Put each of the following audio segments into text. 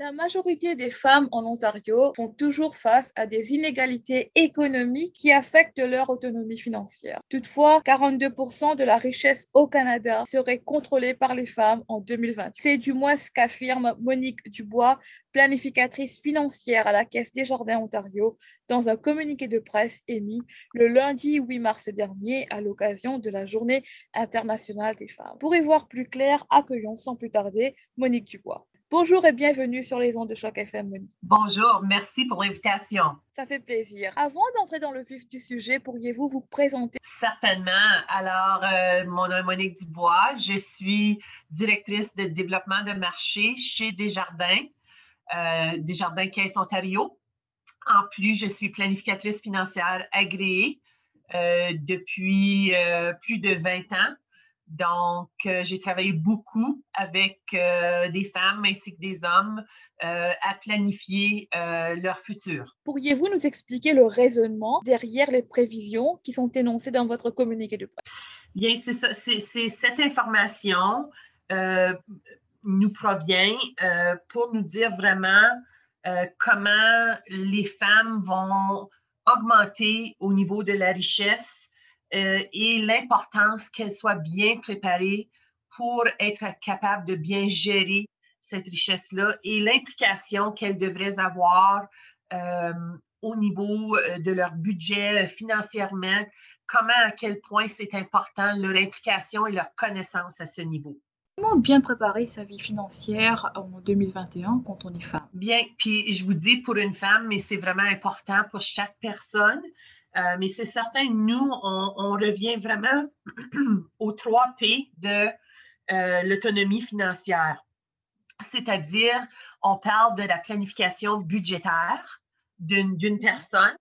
La majorité des femmes en Ontario font toujours face à des inégalités économiques qui affectent leur autonomie financière. Toutefois, 42% de la richesse au Canada serait contrôlée par les femmes en 2020. C'est du moins ce qu'affirme Monique Dubois, planificatrice financière à la Caisse des Jardins Ontario, dans un communiqué de presse émis le lundi 8 mars dernier à l'occasion de la Journée internationale des femmes. Pour y voir plus clair, accueillons sans plus tarder Monique Dubois. Bonjour et bienvenue sur les ondes de Choc FM. Bonjour, merci pour l'invitation. Ça fait plaisir. Avant d'entrer dans le vif du sujet, pourriez-vous vous présenter? Certainement. Alors, euh, mon nom est Monique Dubois. Je suis directrice de développement de marché chez Desjardins, euh, Desjardins Caisse Ontario. En plus, je suis planificatrice financière agréée euh, depuis plus de 20 ans. Donc, euh, j'ai travaillé beaucoup avec euh, des femmes ainsi que des hommes euh, à planifier leur futur. Pourriez-vous nous expliquer le raisonnement derrière les prévisions qui sont énoncées dans votre communiqué de presse? Bien, c'est ça. C'est, cette information nous provient pour nous dire vraiment comment les femmes vont augmenter au niveau de la richesse euh, et l'importance qu'elle soit bien préparée pour être capable de bien gérer cette richesse-là et l'implication qu'elles devraient avoir euh, au niveau euh, de leur budget financièrement, comment, à quel point c'est important leur implication et leur connaissance à ce niveau. Comment bien préparer sa vie financière en 2021 quand on est femme? Bien, puis je vous dis pour une femme, mais c'est vraiment important pour chaque personne. Euh, mais c'est certain, nous, on, revient vraiment aux trois P de euh, l'autonomie financière. C'est-à-dire, on parle de la planification budgétaire d'une personne,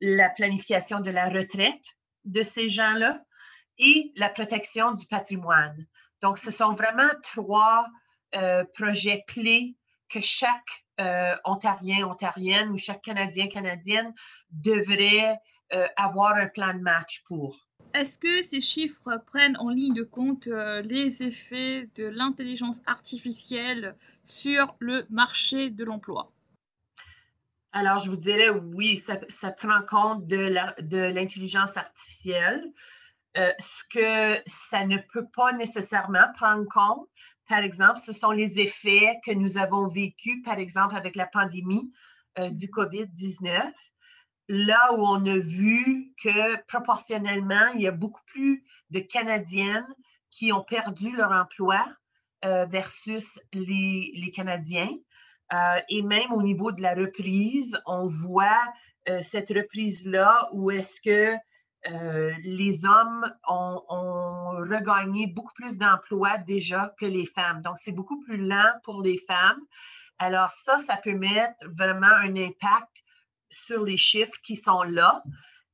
la planification de la retraite de ces gens-là et la protection du patrimoine. Donc, ce sont vraiment trois euh, projets clés que chaque Ontarien, Ontarienne ou chaque Canadien, Canadienne devrait euh, avoir un plan de match pour. Est-ce que ces chiffres prennent en ligne de compte euh, les effets de l'intelligence artificielle sur le marché de l'emploi? Alors, je vous dirais oui, ça, prend compte de l'intelligence artificielle. Euh, ce que ça ne peut pas nécessairement prendre compte, par exemple, ce sont les effets que nous avons vécus, par exemple, avec la pandémie du COVID-19 là où on a vu que proportionnellement, il y a beaucoup plus de Canadiennes qui ont perdu leur emploi euh, versus les, Canadiens. Euh, et même au niveau de la reprise, on voit euh, cette reprise-là où est-ce que les hommes ont, regagné beaucoup plus d'emplois déjà que les femmes. Donc, c'est beaucoup plus lent pour les femmes. Alors, ça, ça peut mettre vraiment un impact sur les chiffres qui sont là.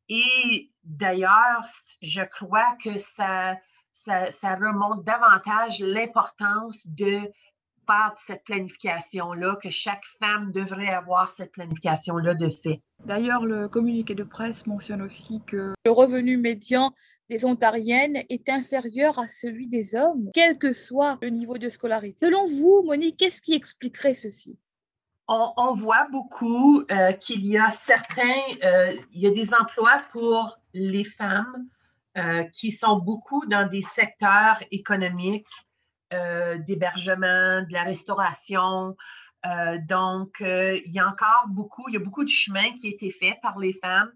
Et d'ailleurs, je crois que ça, ça, remonte davantage l'importance de faire cette planification-là, que chaque femme devrait avoir cette planification-là de fait. D'ailleurs, le communiqué de presse mentionne aussi que le revenu médian des Ontariennes est inférieur à celui des hommes, quel que soit le niveau de scolarité. Selon vous, Monique, qu'est-ce qui expliquerait ceci? On, voit beaucoup euh, qu'il y a certains, euh, il y a des emplois pour les femmes euh, qui sont beaucoup dans des secteurs économiques, d'hébergement, de la restauration. donc, il y a encore beaucoup, il y a beaucoup de chemin qui a été fait par les femmes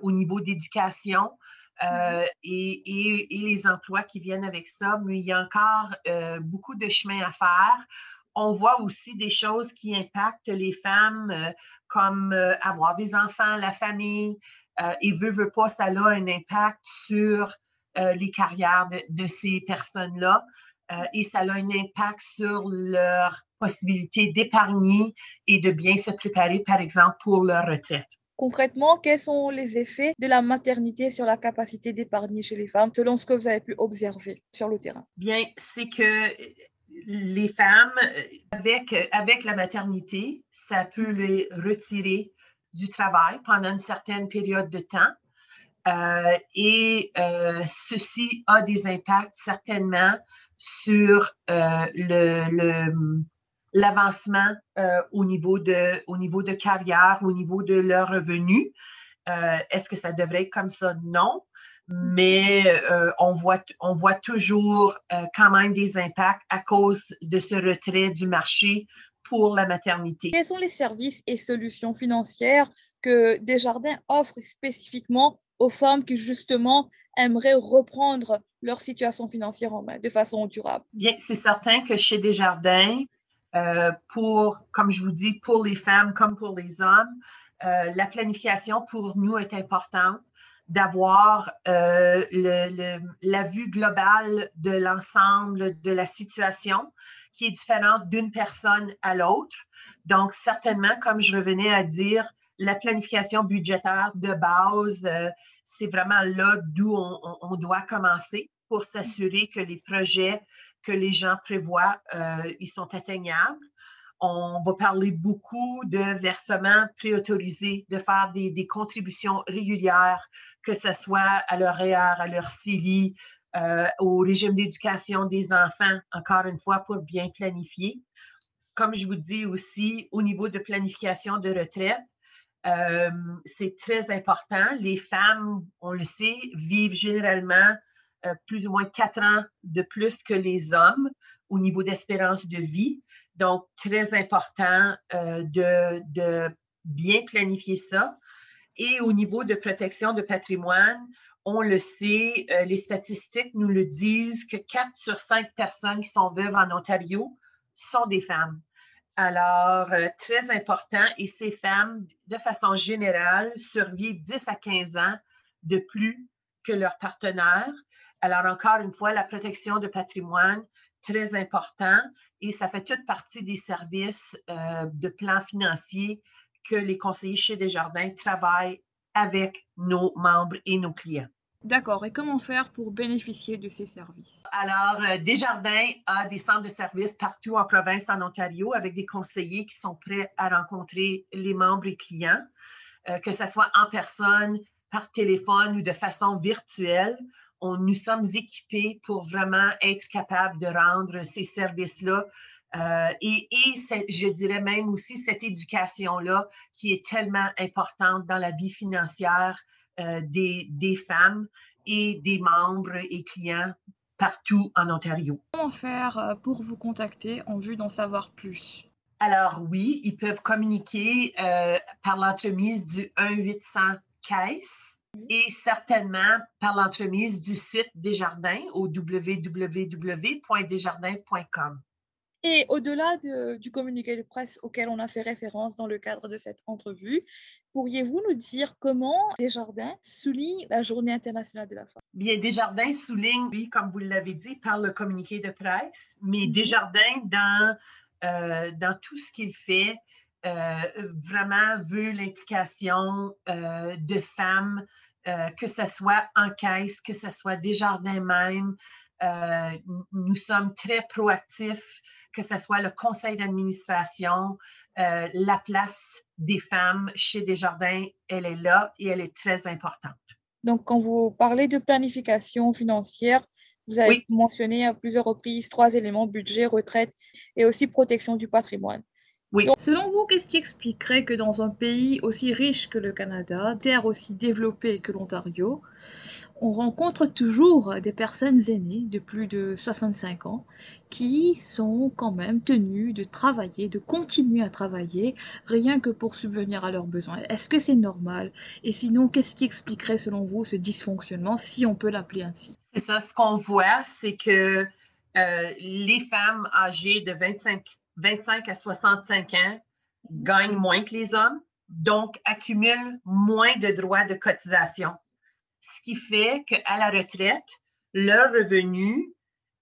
au niveau d'éducation. Mm-hmm. et, les emplois qui viennent avec ça, mais il y a encore beaucoup de chemin à faire on voit aussi des choses qui impactent les femmes, euh, comme euh, avoir des enfants, la famille. Euh, et veut, veut pas, ça a un impact sur les carrières de, ces personnes-là. et ça a un impact sur leur possibilité d'épargner et de bien se préparer, par exemple, pour leur retraite. Concrètement, quels sont les effets de la maternité sur la capacité d'épargner chez les femmes, selon ce que vous avez pu observer sur le terrain? Bien, c'est que les femmes, euh, avec, euh, avec la maternité, ça peut les retirer du travail pendant une certaine période de temps. Euh, et ceci a des impacts certainement sur l'avancement au, niveau de, au niveau de carrière, au niveau de leurs revenus. Est-ce que ça devrait être comme ça? Non mais on, voit, on voit toujours quand même des impacts à cause de ce retrait du marché pour la maternité. Quels sont les services et solutions financières que Desjardins offre spécifiquement aux femmes qui justement aimeraient reprendre leur situation financière en main de façon durable? Bien, c'est certain que chez Desjardins, euh, pour, comme je vous dis, pour les femmes comme pour les hommes, euh, la planification pour nous est importante d'avoir euh, la vue globale de l'ensemble de la situation qui est différente d'une personne à l'autre. Donc, certainement, comme je revenais à dire, la planification budgétaire de base, euh, c'est vraiment là d'où on, doit commencer pour s'assurer que les projets que les gens prévoient, euh, ils sont atteignables. On va parler beaucoup de versements préautorisés, de faire des, contributions régulières, que ce soit à leur REER, à leur CILI, euh, au régime d'éducation des enfants, encore une fois, pour bien planifier. Comme je vous dis aussi, au niveau de planification de retraite, euh, c'est très important. Les femmes, on le sait, vivent généralement euh, plus ou moins quatre ans de plus que les hommes au niveau d'espérance de vie. Donc, très important euh, de, bien planifier ça. Et au niveau de protection de patrimoine, on le sait, les statistiques nous le disent que quatre sur cinq personnes qui sont veuves en Ontario sont des femmes. Alors, euh, très important. Et ces femmes, de façon générale, survivent 10 à 15 ans de plus que leurs partenaires. Alors, encore une fois, la protection de patrimoine, très important. Et ça fait toute partie des services euh, de plan financier que les conseillers chez Desjardins travaillent avec nos membres et nos clients. D'accord. Et comment faire pour bénéficier de ces services? Alors, euh, Desjardins a des centres de services partout en province, en Ontario, avec des conseillers qui sont prêts à rencontrer les membres et clients, euh, que ce soit en personne, par téléphone ou de façon virtuelle. On, nous sommes équipés pour vraiment être capables de rendre ces services-là euh, et, et je dirais même aussi cette éducation-là qui est tellement importante dans la vie financière euh, des, des, femmes et des membres et clients partout en Ontario. Comment faire euh, pour vous contacter en vue d'en savoir plus? Alors oui, ils peuvent communiquer euh, par l'entremise du 1-800-CAIS et certainement par l'entremise du site Desjardins au www.desjardins.com. Et au-delà du communiqué de presse auquel on a fait référence dans le cadre de cette entrevue, pourriez-vous nous dire comment Desjardins souligne la Journée internationale de la femme? Bien, Desjardins souligne, oui, comme vous l'avez dit, par le communiqué de presse, mais mhm. Desjardins, dans, euh, dans tout ce qu'il fait, vraiment veut l'implication euh, de femmes, que ce soit en caisse, que ce soit Desjardins même. nous sommes très proactifs que ce soit le conseil d'administration, euh, la place des femmes chez Desjardins, elle est là et elle est très importante. Donc, quand vous parlez de planification financière, vous avez mentionné à plusieurs reprises trois éléments, budget, retraite et aussi protection du patrimoine. selon vous, qu'est-ce qui expliquerait que dans un pays aussi riche que le Canada, terre aussi développée que l'Ontario, on rencontre toujours des personnes aînées de plus de 65 ans qui sont quand même tenues de travailler, de continuer à travailler, rien que pour subvenir à leurs besoins? Est-ce que c'est normal? Et sinon, qu'est-ce qui expliquerait selon vous ce dysfonctionnement, si on peut l'appeler ainsi? C'est ça, ce qu'on voit, c'est que euh, les femmes âgées de 25 25 à 65 ans gagnent moins que les hommes, donc accumulent moins de droits de cotisation. Ce qui fait qu'à la retraite, leur revenu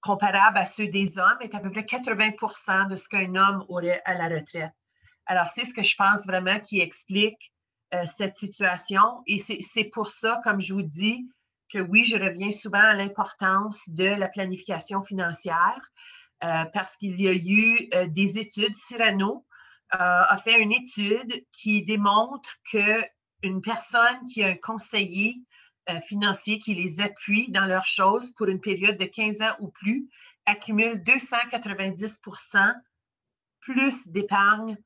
comparable à ceux des hommes est à peu près 80 de ce qu'un homme aurait à la retraite. Alors, c'est ce que je pense vraiment qui explique euh, cette situation. Et c'est pour ça, comme je vous dis, que oui, je reviens souvent à l'importance de la planification financière. Euh, parce qu'il y a eu euh, des études. Cyrano a fait une étude qui démontre qu'une personne qui a un conseiller financier qui les appuie dans leurs choses pour une période de 15 ans ou plus accumule 290% plus d'épargne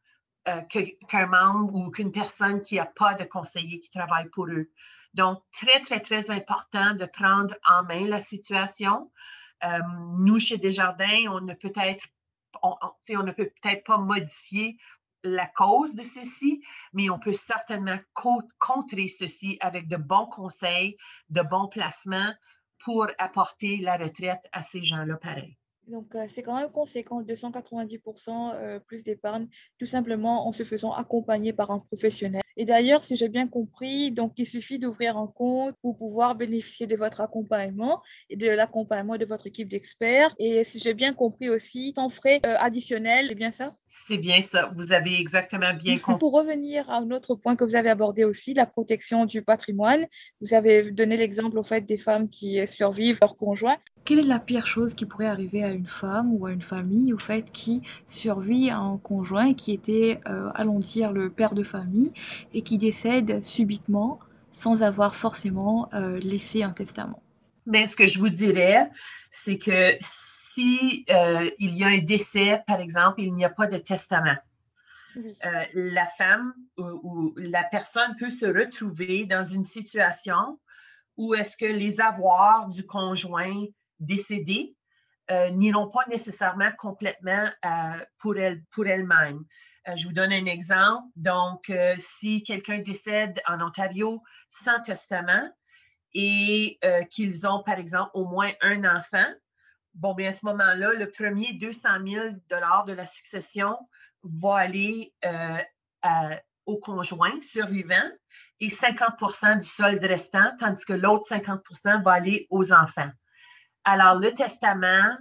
euh, qu'un membre ou qu'une personne qui n'a pas de conseiller qui travaille pour eux. Donc, très, très, très important de prendre en main la situation. Euh, nous, chez Desjardins, on ne peut on ne peut peut-être pas modifier la cause de ceci, mais on peut certainement contrer ceci avec de bons conseils, de bons placements pour apporter la retraite à ces gens-là pareil. Donc, euh, c'est quand même conséquent, 290% euh, plus d'épargne, tout simplement en se faisant accompagner par un professionnel. Et d'ailleurs, si j'ai bien compris, donc il suffit d'ouvrir un compte pour pouvoir bénéficier de votre accompagnement et de l'accompagnement de votre équipe d'experts. Et si j'ai bien compris aussi, sans frais euh, additionnels, c'est bien ça? C'est bien ça. Vous avez exactement bien compris. Pour revenir à un autre point que vous avez abordé aussi, la protection du patrimoine. Vous avez donné l'exemple au fait des femmes qui survivent leur conjoint. Quelle est la pire chose qui pourrait arriver à une femme ou à une famille, au fait, qui survit à un conjoint qui était, euh, allons dire, le père de famille et qui décède subitement sans avoir forcément euh, laissé un testament? Mais ce que je vous dirais, c'est que si euh, il y a un décès, par exemple, il n'y a pas de testament. la femme ou, la personne peut se retrouver dans une situation où est-ce que les avoirs du conjoint décédées euh, n'iront pas nécessairement complètement euh, pour, elle, pour elles-mêmes. Euh, je vous donne un exemple. Donc, si quelqu'un décède en Ontario sans testament et qu'ils ont, par exemple, au moins un enfant, bon, bien à ce moment-là, le premier 200 000 de la succession va aller au conjoint survivant et 50% du solde restant, tandis que l'autre 50% va aller aux enfants. Alors, le testament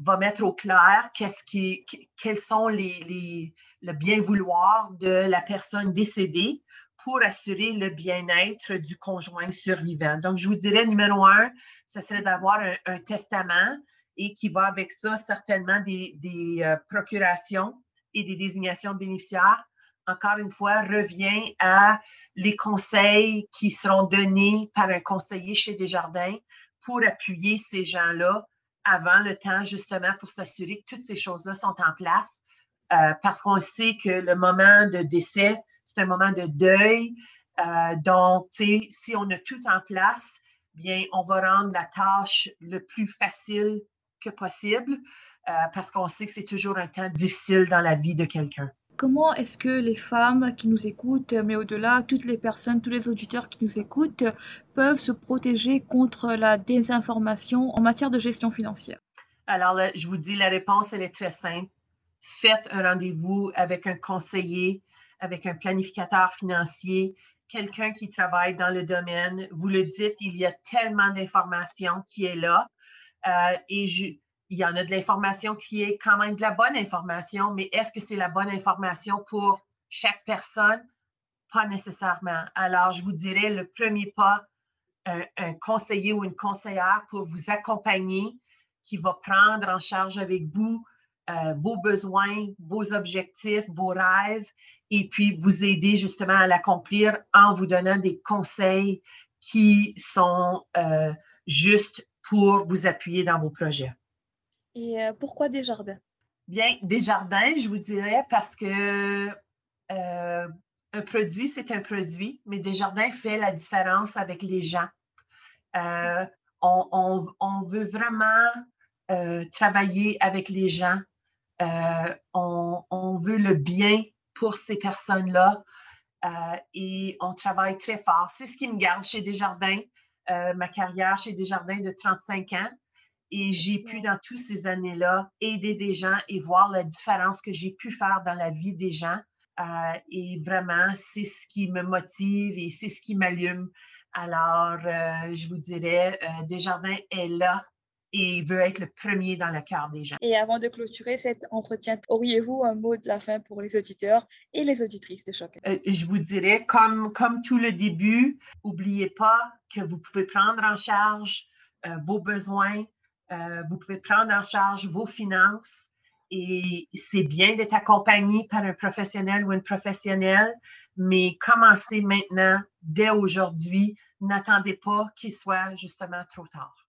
va mettre au clair quels sont les, le bien vouloir de la personne décédée pour assurer le bien-être du conjoint survivant. Donc, je vous dirais, numéro un, ce serait d'avoir un, testament et qui va avec ça certainement des, euh, procurations et des désignations de bénéficiaires. Encore une fois, revient à les conseils qui seront donnés par un conseiller chez Desjardins pour appuyer ces gens-là avant le temps, justement, pour s'assurer que toutes ces choses-là sont en place. Euh, parce qu'on sait que le moment de décès, c'est un moment de deuil. Euh, donc, si on a tout en place, bien, on va rendre la tâche le plus facile que possible euh, parce qu'on sait que c'est toujours un temps difficile dans la vie de quelqu'un. Comment est-ce que les femmes qui nous écoutent, mais au-delà, toutes les personnes, tous les auditeurs qui nous écoutent, peuvent se protéger contre la désinformation en matière de gestion financière? Alors, je vous dis, la réponse, elle est très simple. Faites un rendez-vous avec un conseiller, avec un planificateur financier, quelqu'un qui travaille dans le domaine. Vous le dites, il y a tellement d'informations qui est là. Euh, et je, il y en a de l'information qui est quand même de la bonne information, mais est-ce que c'est la bonne information pour chaque personne? Pas nécessairement. Alors, je vous dirais, le premier pas, un, conseiller ou une conseillère pour vous accompagner, qui va prendre en charge avec vous euh, vos besoins, vos objectifs, vos rêves, et puis vous aider justement à l'accomplir en vous donnant des conseils qui sont euh, justes pour vous appuyer dans vos projets. Et euh, pourquoi Desjardins? Bien, Desjardins, je vous dirais parce que euh, un produit, c'est un produit, mais Desjardins fait la différence avec les gens. Euh, on, veut vraiment travailler avec les gens. On, veut le bien pour ces personnes-là et on travaille très fort. C'est ce qui me garde chez Desjardins, ma carrière chez Desjardins de 35 ans. Et j'ai pu, dans toutes ces années-là, aider des gens et voir la différence que j'ai pu faire dans la vie des gens. Euh, et vraiment, c'est ce qui me motive et c'est ce qui m'allume. Alors, euh, je vous dirais, euh, Desjardins est là et veut être le premier dans le cœur des gens. Et avant de clôturer cet entretien, auriez-vous un mot de la fin pour les auditeurs et les auditrices de Choc? je vous dirais, comme, comme tout le début, n'oubliez pas que vous pouvez prendre en charge vos besoins, euh, vous pouvez prendre en charge vos finances et c'est bien d'être accompagné par un professionnel ou une professionnelle, mais commencez maintenant, dès aujourd'hui. N'attendez pas qu'il soit justement trop tard.